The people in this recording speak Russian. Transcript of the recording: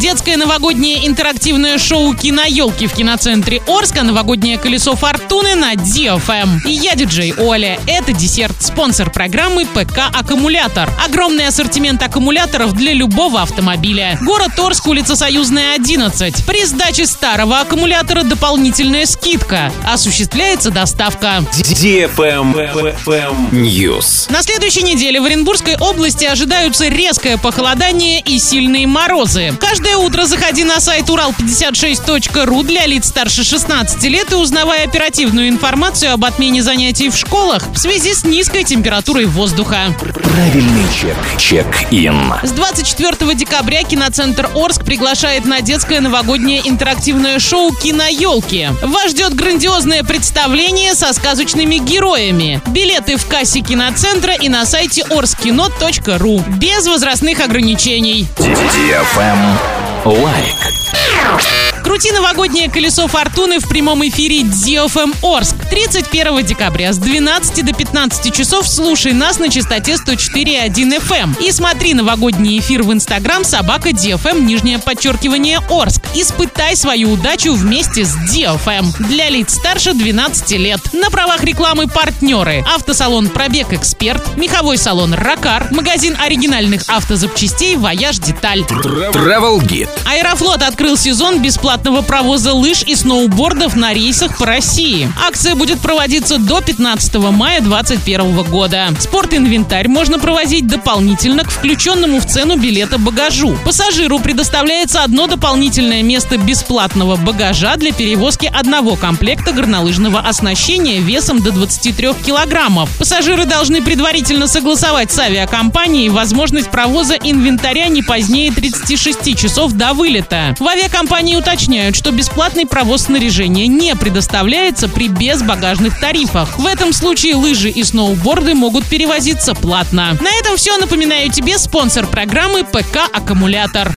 Детское новогоднее интерактивное шоу «Киноелки» в киноцентре Орска, новогоднее колесо фортуны на DFM. И я диджей Оля. Это десерт, спонсор программы ПК «Аккумулятор». Огромный ассортимент аккумуляторов для любого автомобиля. Город Орск, улица Союзная, 11. При сдаче старого аккумулятора дополнительная скидка. Осуществляется доставка. News. На следующей неделе в Оренбургской области ожидаются резкое похолодание и сильные морозы. Каждое утро заходи на сайт урал56.ру для лиц старше 16 лет и узнавай оперативную информацию об отмене занятий в школах в связи с низкой температурой воздуха. Правильный чек. Чек-ин. С 24 декабря киноцентр Орск приглашает на детское новогоднее интерактивное шоу «Киноелки». Вас ждет грандиозное представление со сказочными героями. Билеты в кассе киноцентра и на сайте orskino.ru. Без возрастных ограничений. Awake. Крути новогоднее колесо фортуны в прямом эфире DFM Орск. 31 декабря с 12 до 15 часов слушай нас на частоте 104.1 FM. И смотри новогодний эфир в Инстаграм собака DFM нижнее подчеркивание Орск. Испытай свою удачу вместе с DFM. Для лиц старше 12 лет. На правах рекламы партнеры. Автосалон Пробег Эксперт, меховой салон Ракар, магазин оригинальных автозапчастей Вояж Деталь. Travel Guide. Аэрофлот открыл сезон бесплатного провоза лыж и сноубордов на рейсах по России. Акция будет проводиться до 15 мая 2021 года. Спортинвентарь можно провозить дополнительно к включенному в цену билета багажу. Пассажиру предоставляется одно дополнительное место бесплатного багажа для перевозки одного комплекта горнолыжного оснащения весом до 23 килограммов. Пассажиры должны предварительно согласовать с авиакомпанией возможность провоза инвентаря не позднее 36 часов до вылета. В авиакомпании уточняют, что бесплатный провоз снаряжения не предоставляется при безбагажных тарифах. В этом случае лыжи и сноуборды могут перевозиться платно. На этом все. Напоминаю тебе спонсор программы ПК «Аккумулятор».